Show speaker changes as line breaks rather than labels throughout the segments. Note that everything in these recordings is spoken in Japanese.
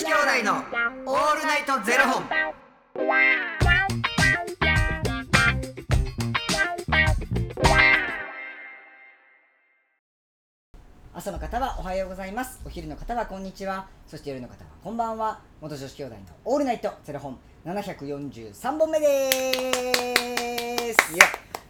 子兄弟のオールナイトゼロ本。
朝の方はおはようございます。お昼の方はこんにちは。そして夜の方はこんばんは。元女子兄弟のオールナイトゼロ本。743本目です。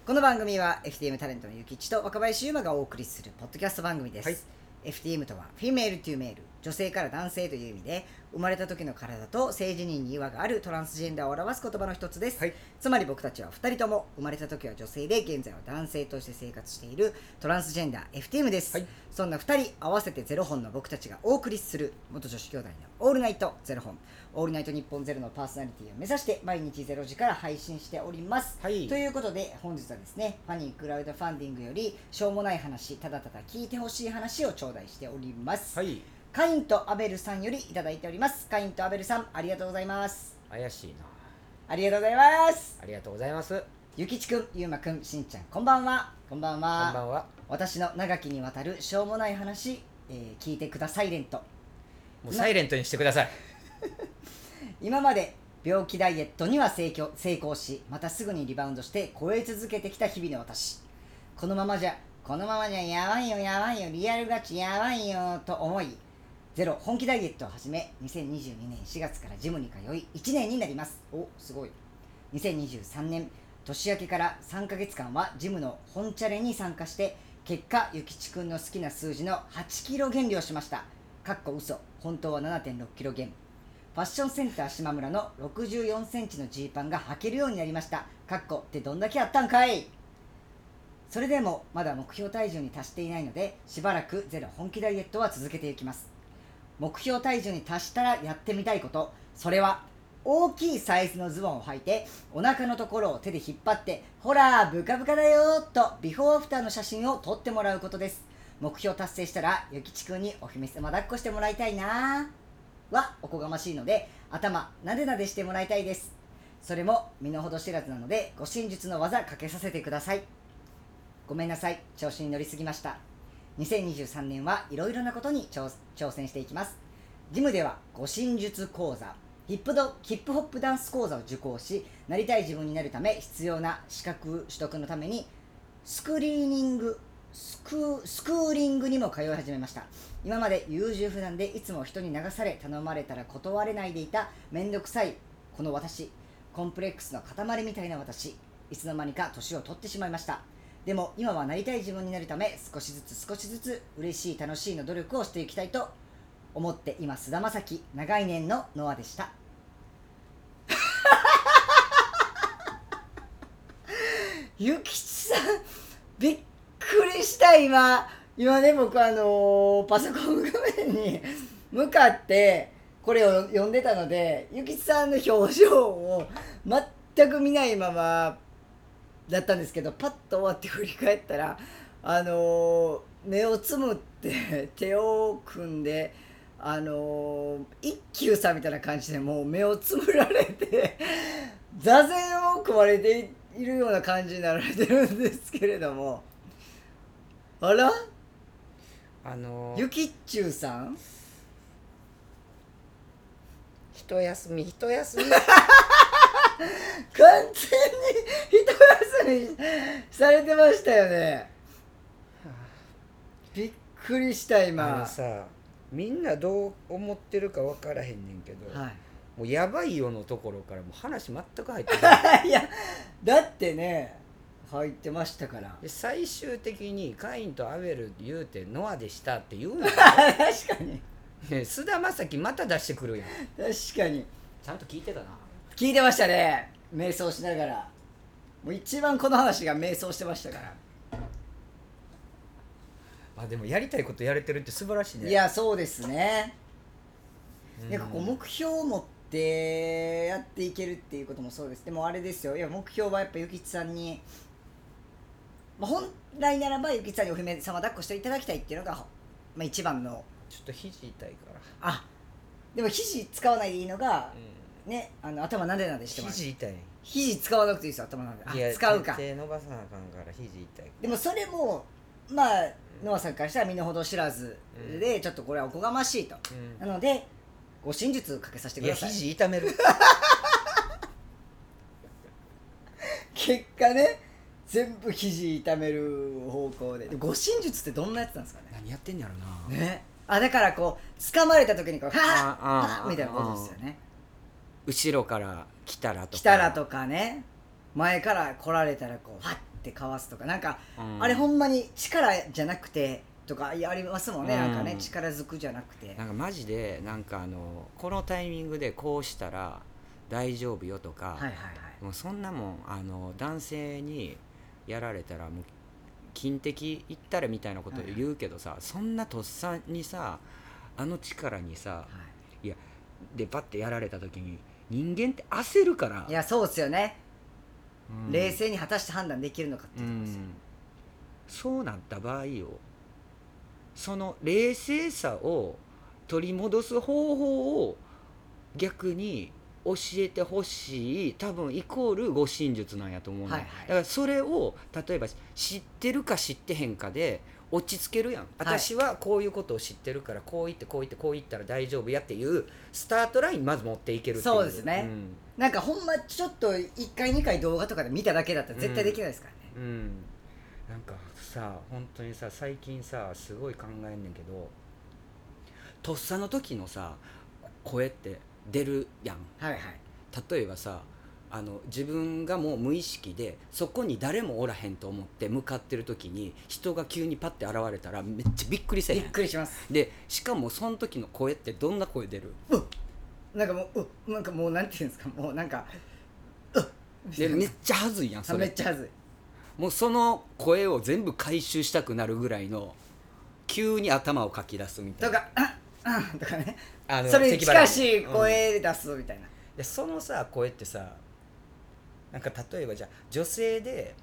この番組は FTM タレントのゆきちと若林優馬がお送りするポッドキャスト番組です、
はい
FTM とはフィメールというメール女性から男性という意味で生まれた時の体と性自認に違和があるトランスジェンダーを表す言葉の一つです、
はい。
つまり僕たちは2人とも生まれた時は女性で現在は男性として生活しているトランスジェンダー FTM です、
はい。
そんな2人合わせてゼロ本の僕たちがお送りする元女子兄弟のオールナイトゼロ本オールナイト日本ゼロのパーソナリティを目指して毎日ゼロ時から配信しております、
はい
ということで本日はですねファニークラウドファンディングよりしょうもない話ただただ聞いてほしい話を頂戴しております、
はい。
カインとアベルさんよりいただいておりますカインとアベルさんありがとうございます
怪しいな。
ありがとうございます
ありがとうございます。こ
ゆきちくん、ゆうまくん、しんちゃん、こんばんは。こんばん
ん
は。
ばんは。
私の長きにわたるしょうもない話、えー聞いてくださいレント。
もうサイレントにしてください。
今まで病気ダイエットには成功成功し、またすぐにリバウンドして超え続けてきた日々の私。このままじゃ、このままじゃやばいよやばいよ、リアルガチやばいよと思い、ゼロ本気ダイエットを始め、2022年4月からジムに通い、1年になります。お、すごい。2023年年明けから3ヶ月間はジムの本チャレに参加して結果ゆきちくんの好きな数字の8キロ減量しましたかっこ嘘本当は7 6キロ減ファッションセンター島村の6 4センチのジーパンが履けるようになりました。かっこってどんだけあったんかい。それでもまだ目標体重に達していないのでしばらくゼロ本気ダイエットは続けていきます。目標体重に達したらやってみたいこと。それは大きいサイズのズボンを履いてお腹のところを手で引っ張ってほらブカブカだよとビフォーアフターの写真を撮ってもらうことです。目標達成したらゆきちくんにお姫様抱っこしてもらいたいなはおこがましいので頭なでなでしてもらいたいです。それも身の程知らずなので護身術の技かけさせてください。ごめんなさい。調子に乗りすぎました。2023年はいろいろなことに挑挑戦していきます。ジムでは護身術講座ヒップドヒップホップダンス講座を受講しなりたい自分になるため必要な資格取得のためにスクリーニングスクスクーリングにも通い始めました。今まで優柔不断でいつも人に流され頼まれたら断れないでいためんどくさいこの私コンプレックスの塊みたいな私いつの間にか年を取ってしまいました。でも今はなりたい自分になるため少しずつ少しずつ嬉しい楽しいの努力をしていきたいと思って今菅田将暉長い年のノアでした。ゆきちさんびっくりした今。今ね僕あのーパソコン画面に 向かってこれを読んでたのでゆきさんの表情を全く見ないままだったんですけどパッと終わって振り返ったらあのー目をつむって手を組んであのー一休さんみたいな感じでもう目をつむられて座禅を組まれているような感じになられてるんですけれどもあら？
あの
ゆきっちゅうさん？
一休み一休み。
完全に一休みされてましたよね。びっくりした
あ
今
のさみんなどう思ってるか分からへんねんけど、
はい。
もうやばいよのところからもう話全く入ってない。
いやだってね入ってましたから。
で最終的にカインとアベル言うてノアでしたって言うの。よ
確かに。
ね菅田将暉また出してくるやん。
確かに。
ちゃんと聞いてたな。
聞いてましたね。瞑想しながら。もう一番この話が瞑想してましたから。
あでもやりたいことやれてるって素晴らしいね。
いやそうですね。
うん。
なんかこう目標を持ってやっていけるっていうこともそうです。でもあれですよ。いや目標はやっぱゆきちさんに、まあ、本来ならばゆきちさんにお姫様抱っこしていただきたいっていうのが、まあ、一番の。
ちょっと肘痛いから、
あでも肘使わないでいいのがねあの頭なでなでしてます
肘痛い。
肘使わなくていいですよ頭なで。
いや
あ使うか。
手伸ばさなあかんから肘痛い
でもそれもまあノアさんからしたら身の程知らずで、ちょっとこれはおこがましいと。
うん。
なので護身術かけさせてく
いや
ださい。
肘痛める。
結果ね全部肘痛める方向で。で護身術ってどんなやつなんですかね？
何やってんやろな。
ね。あだからこう掴まれた時にこう「は
ああ
あはあみたいなことですよね。
後ろから来たらとか。
来たらとかね。前から来られたらこうファッてかわすとか。なんか、
うん。
あれほんまに力じゃなくてとかありますもんね、
うん。
なんかね力ずくじゃなくて。
なんかマジでなんかあのこのタイミングでこうしたら大丈夫よとか、
はいはいはい。
もうそんなもんあの男性にやられたらもう金的いったらみたいなこと言うけどさ、そんなとっさにさあの力にさ
はい。
やでパッてやられた時に人間って焦るから。
いやそうですよね、
うん。
冷静に果たして判断できるのかって
う
いうとこですよ。
ん。そうなった場合よ。その冷静さを取り戻す方法を逆に教えてほしい多分イコール護身術なんやと思うの、
はいはい。
だからそれを例えば知ってるか知ってへんかで落ち着けるやん。私はこういうことを知ってるからこう言ってこう言ってこう言ったら大丈夫やっていうスタートラインにまず持っていけるっていう。
そうですね。
ん。
なんかほんまちょっと1回2回動画とかで見ただけだったら絶対できないですからね、
うん、なんかさ本当にさ最近さすごい考えんねんけどとっさの時のさ声って出るやん。
はいはい。
例えばさあの自分がもう無意識でそこに誰もおらへんと思って向かってる時に人が急にパッて現れたらめっちゃびっくりせえ
びっくりします。
でしかもその時の声ってどんな声出る？
なんかもううなんかもうなんていうんですか？もうなんか
でめっちゃはずいやん
あ
それ
めっちゃはずい。
もうその声を全部回収したくなるぐらいの急に頭をかき出すみたいな。
とか「ああとかね
あの
それに近しい
うん。
声出すみたいな、
でそのさ声ってさなんか例えばじゃあ女性で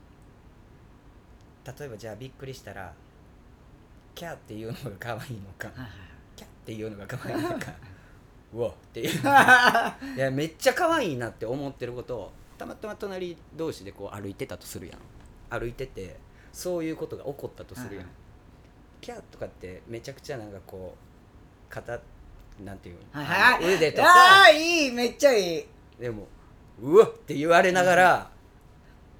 例えばじゃあびっくりしたらキャーっていうのが可愛いのかキャーっていうのが可愛いのか うわっていう。
はい
やめっちゃ可愛いなって思ってることをたまたま隣同士でこう歩いてたとするやん。歩いててそういうことが起こったとするやん、キャーとかってめちゃくちゃなんかこう肩なんていうの？
はいはい。
腕とか。
ああいいめっちゃいい。
でもうわっって言われながら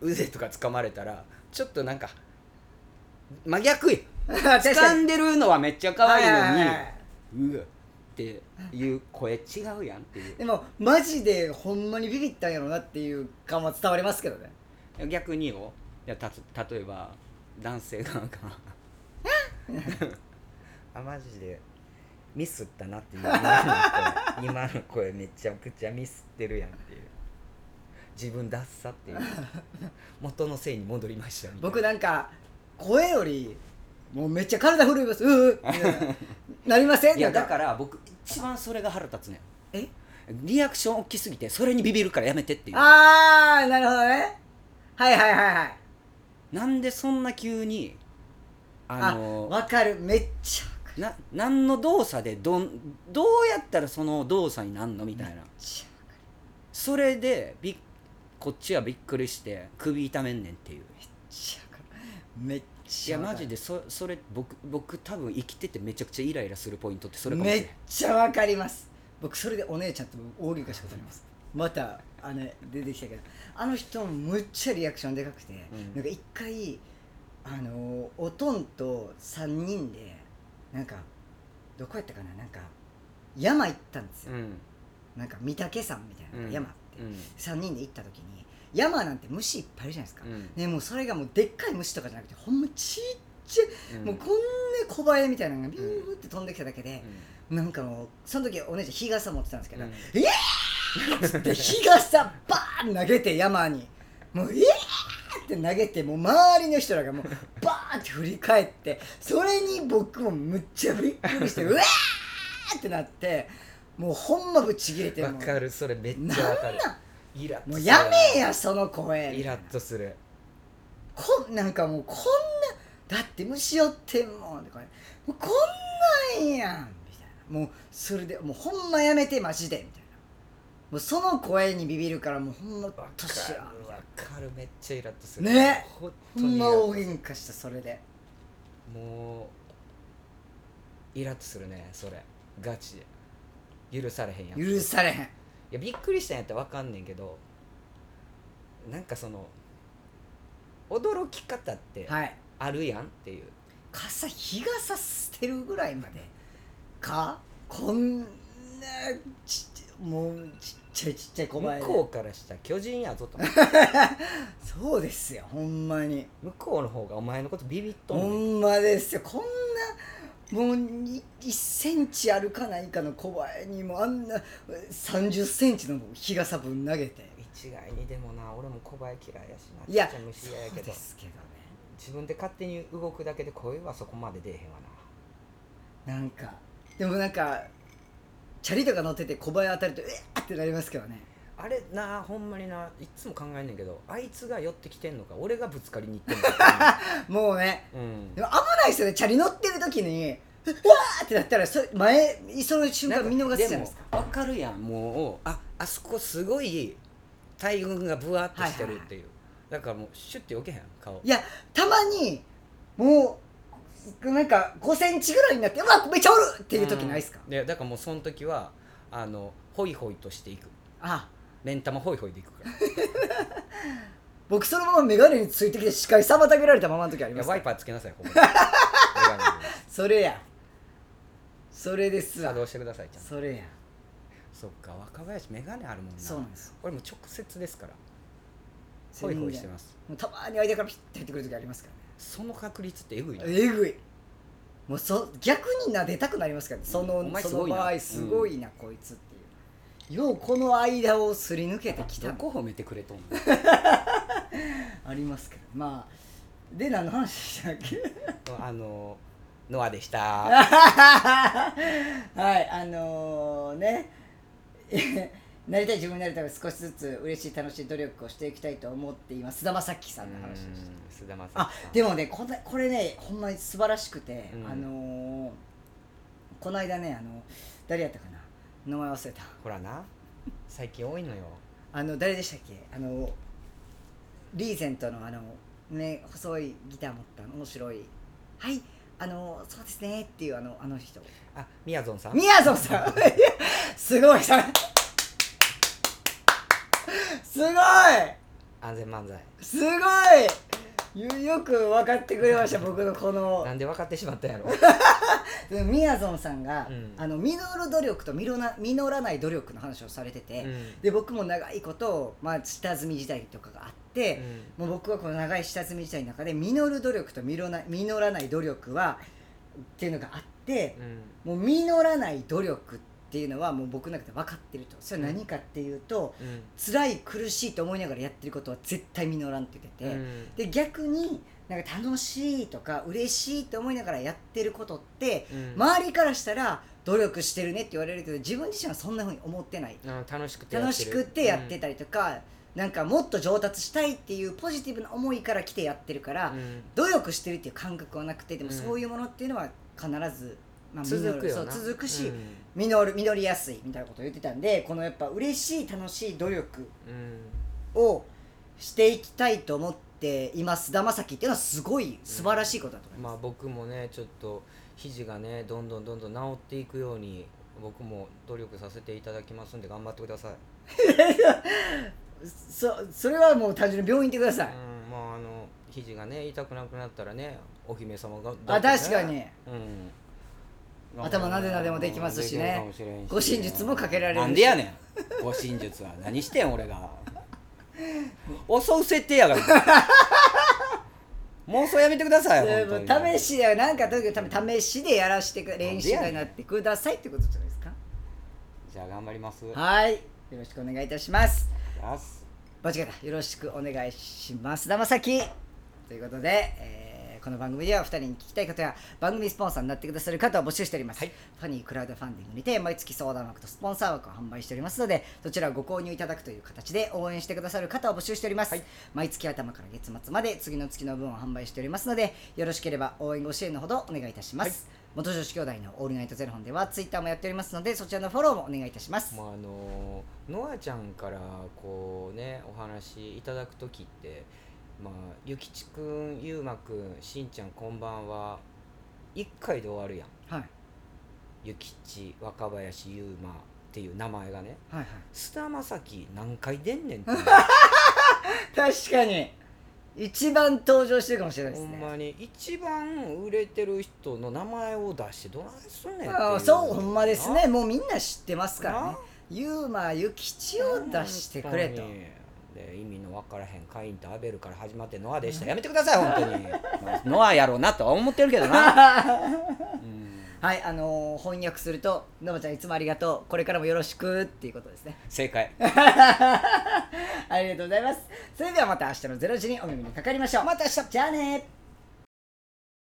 腕とか掴まれたらちょっとなんか真逆よ。
確かに。
掴んでるのはめっちゃ可愛いのに、
はいはいはいう
わっていう声違うやんっていう。
でもマジでほんまにビビったんやろなっていう感は伝わりますけどね。
逆によ。いやたつ例えば男性側が。あマジでミスったなっていう今の声今の声めちゃくちゃミスってるやんっていう。自分ダッサっていう。元のせいに戻りましたみたいな。
僕なんか声よりもうめっちゃ体震えます。ううな。なりません？
いやだから僕一番それが腹立つねん。
え？
リアクション大きすぎてそれにビビるからやめてっていう。
ああなるほどね。はいはいはいはい。
なんでそんな急にあ
あ
の
わかる。めっちゃ
な何の動作でどんどうやったらその動作になんのみたいな。
めっちゃわか
それでびこっちはびっくりして首痛めんねんっていう。
るめっちゃわかる。めっ
い
ちゃわかる。
やマジでそそれ僕僕多分生きててめちゃくちゃイライラするポイントってそれかもし
めっ
れん
ちゃわかります。僕それでお姉ちゃんと大喧嘩したことあります。またあの出てきたけど。あの人もむっちゃリアクションでかくて、
うん。
なんか一回あのおとんと3人でなんかどこやったかな？なんか山行ったんですよ、
うん。
なんか御嶽山みたいな
うん。
山あって、
うん。
3人で行った時に山なんて虫いっぱいいるじゃないですか、
うん。
ね、もうそれがもうでっかい虫とかじゃなくてほんまちっちゃい、
うん。
もうこんな小バエみたいなのがビューって飛んできただけで、
う
なんかもうその時お姉ちゃん日傘持ってたんですけど「
うん。
えー!」っつって日傘バーン投げて山に。もう「えー!」って投げてもう周りの人らがもう バーンって振り返ってそれに僕もむっちゃびっくりして「うわー!」ってなってもうほんまぶち切れて
わ
もう
かるそれめっちゃわかる。イラッとする。
もうやめえやその声。
イラッとする。
こんなんかもうこんなだって虫寄ってんもんとかね。もうこんなんやん。みたいな。もうそれでもうほんまやめてマジで。みたいなもうその声にビビるからもうほんま
わかる
年や
わかる。めっちゃイラッとする。
ね。
ほん
ほんま大喧嘩したそれで。
もうイラッとするねそれ。ガチで。許されへんやん
許されへん。
いやびっくりしたんやったら分かんねんけどなんかその驚き方って
はい。
あるやんっていう、
傘日傘捨てるぐらいまでか？こんなちっもうちっちゃいちっちゃい小
向
林
こうからしたら巨人やぞと。
そうですよほんまに。
向こうの方がお前のことビビっとん
ほ
ねん。
んまですよ。こんなもう1センチあるかないかの小林にもあんな30センチの日傘ぶん投げて。
一概にでもな俺も小林嫌いやしな。い
や
ちっちゃい虫嫌やけど。
そうですけどね。
自分で勝手に動くだけで声はそこまで出えへんわな。
なんかでもなんかチャリとか乗ってて小林当たるとえっってなりますけどね。
あれなほんまにないっつも考えんねんけどあいつが寄ってきてんのか俺がぶつかりに行ってんのか。
もうね。
ううん。
でも危ないですよねチャリ乗ってる時に。うわーってなったらそ前その瞬間見逃すじゃないですか。
か分かるやんもう。ああそこすごい大群がブワーっとしてるっていう、だからもうシュッて避けへん顔。
いやたまにもうなんか5センチぐらいになってうわめっちゃおるっていう時ないですか、
うん。でだからもうその時はあのホイホイとしていく。
あ。
目ん玉ホイホイでいくから。
僕そのまま眼鏡についてきて視界妨げられたままの時あります。
ワイパーつけなさいここに眼鏡で
それや。それですわ。
作動してくださいちゃんと。
それや。
そっか若林眼鏡あるもんな。
そうなんです
俺も直接ですから。ホイホイしてます。
もうたまに間からピッて入ってくる時ありますからね
その確率ってえぐいな。
えぐい。もうそ逆に撫でたくなりますからね。そのその場合すごいな、こいつっていう。ようこの間をすり抜けてきた。
どこ褒めてくれとんの？
ありますけど。まあで何の話でしたっけ？
あのノアでした。
はいあのねなりたい自分になるため少しずつ嬉しい楽しい努力をしていきたいと思っています。菅田将暉さんの話でした。
菅田将暉
あでもねこれこれねほんまに素晴らしくて、
うん。
あのーこの間ねあの誰やったかな？名前忘れた。
ほらな。最近多いのよ。
あの誰でしたっけ？あのリーゼントのあのね細いギター持った面白い。はいあのそうですねっていうあのあの人。
あみやぞんさん。
みやぞんさん。すごいさすごい！
安全漫才。
すごい！よよく分かってくれました僕のこの。
なんで分かってしまったんやろ。
でみやぞんさんが、
うん。
あの実る努力と実ら実らない努力の話をされてて、
うん。
で僕も長いこと、まあ、下積み時代とかがあって、もう僕はこの長い下積み時代の中で実る努力と実らない実らない努力はっていうのがあって
うん。
もう実らない努力っていうのはもう僕の中で分かってると。それは何かっていうと、
うん。
辛い苦しいと思いながらやってることは絶対実らんって言ってて、
うん。
で逆になんか楽しいとか嬉しいと思いながらやってることって、
うん。
周りからしたら努力してるねって言われるけど自分自身はそんな風に思ってない。
うん楽しくてやってる。
楽しくてやってたりとか、なんかもっと上達したいっていうポジティブな思いから来てやってるから、
うん。
努力してるっていう感覚はなくてでも
うん
そういうものっていうのは必ず、まあ
続くよな。
続くし、
うん。
実る実りやすいみたいなことを言ってたんでこのやっぱ嬉しい楽しい努力
うん。
をしていきたいと思っています。菅田将暉っていうのはすごい素晴らしいことだと思います、
まあ僕もねちょっと肘がねどんどんどんどん治っていくように僕も努力させていただきますんで頑張ってください、
そそれはもう単純に病院行ってください、
うん、まああの肘がね痛くなくなったらねお姫様が
あ確かに。
うん
頭なでなでもできますしね。護身術もかけられるし。
なんでやねん。護身術は何してん 俺が。襲う設定やから。妄想やめてください
で
本当に。
も試しでなんかとにかく試しでやらしてく練習会になってくださいってことじゃないですか。
じゃあ頑張ります。
はい。よろしくお願いいたします。よろしくお願いします。だまさきということで、えーこの番組では2人に聞きたい方や番組スポンサーになってくださる方を募集しております、
はい。
ファニークラウドファンディングにて毎月相談枠とスポンサー枠を販売しておりますのでそちらをご購入いただくという形で応援してくださる方を募集しております、
はい。
毎月頭から月末まで次の月の分を販売しておりますのでよろしければ応援ご支援のほどお願いいたします、元女子兄弟のオールナイトゼロ本ではツイッターもやっておりますのでそちらのフォローもお願いいたします、
まああのノアちゃんからこうねお話いただく時ってまあゆきちくんゆうまくんしんちゃんこんばんは。1回で終わるやん。
はい。
ゆきち若林ゆうまっていう名前がね。
はいはい。
菅田将暉何回出んねんっていう。
確かに。一番登場してるかもしれないですね。
ほんまに。一番売れてる人の名前を出してどないすんねんってい
ああそうほんまですね。もうみんな知ってますからね。
な。
ユーマユキチを出してくれと。
本当にで意味の分からへんカインとアベルから始まってノアでした。やめてください本当に、まあノアやろうなとは思ってるけどな、うん。
はいあのー翻訳すると「のぼちゃんいつもありがとう。これからもよろしく」っていうことですね。
正解。
ありがとうございます。それではまた明日の0時にお耳にかかりましょう。また明日。じゃあね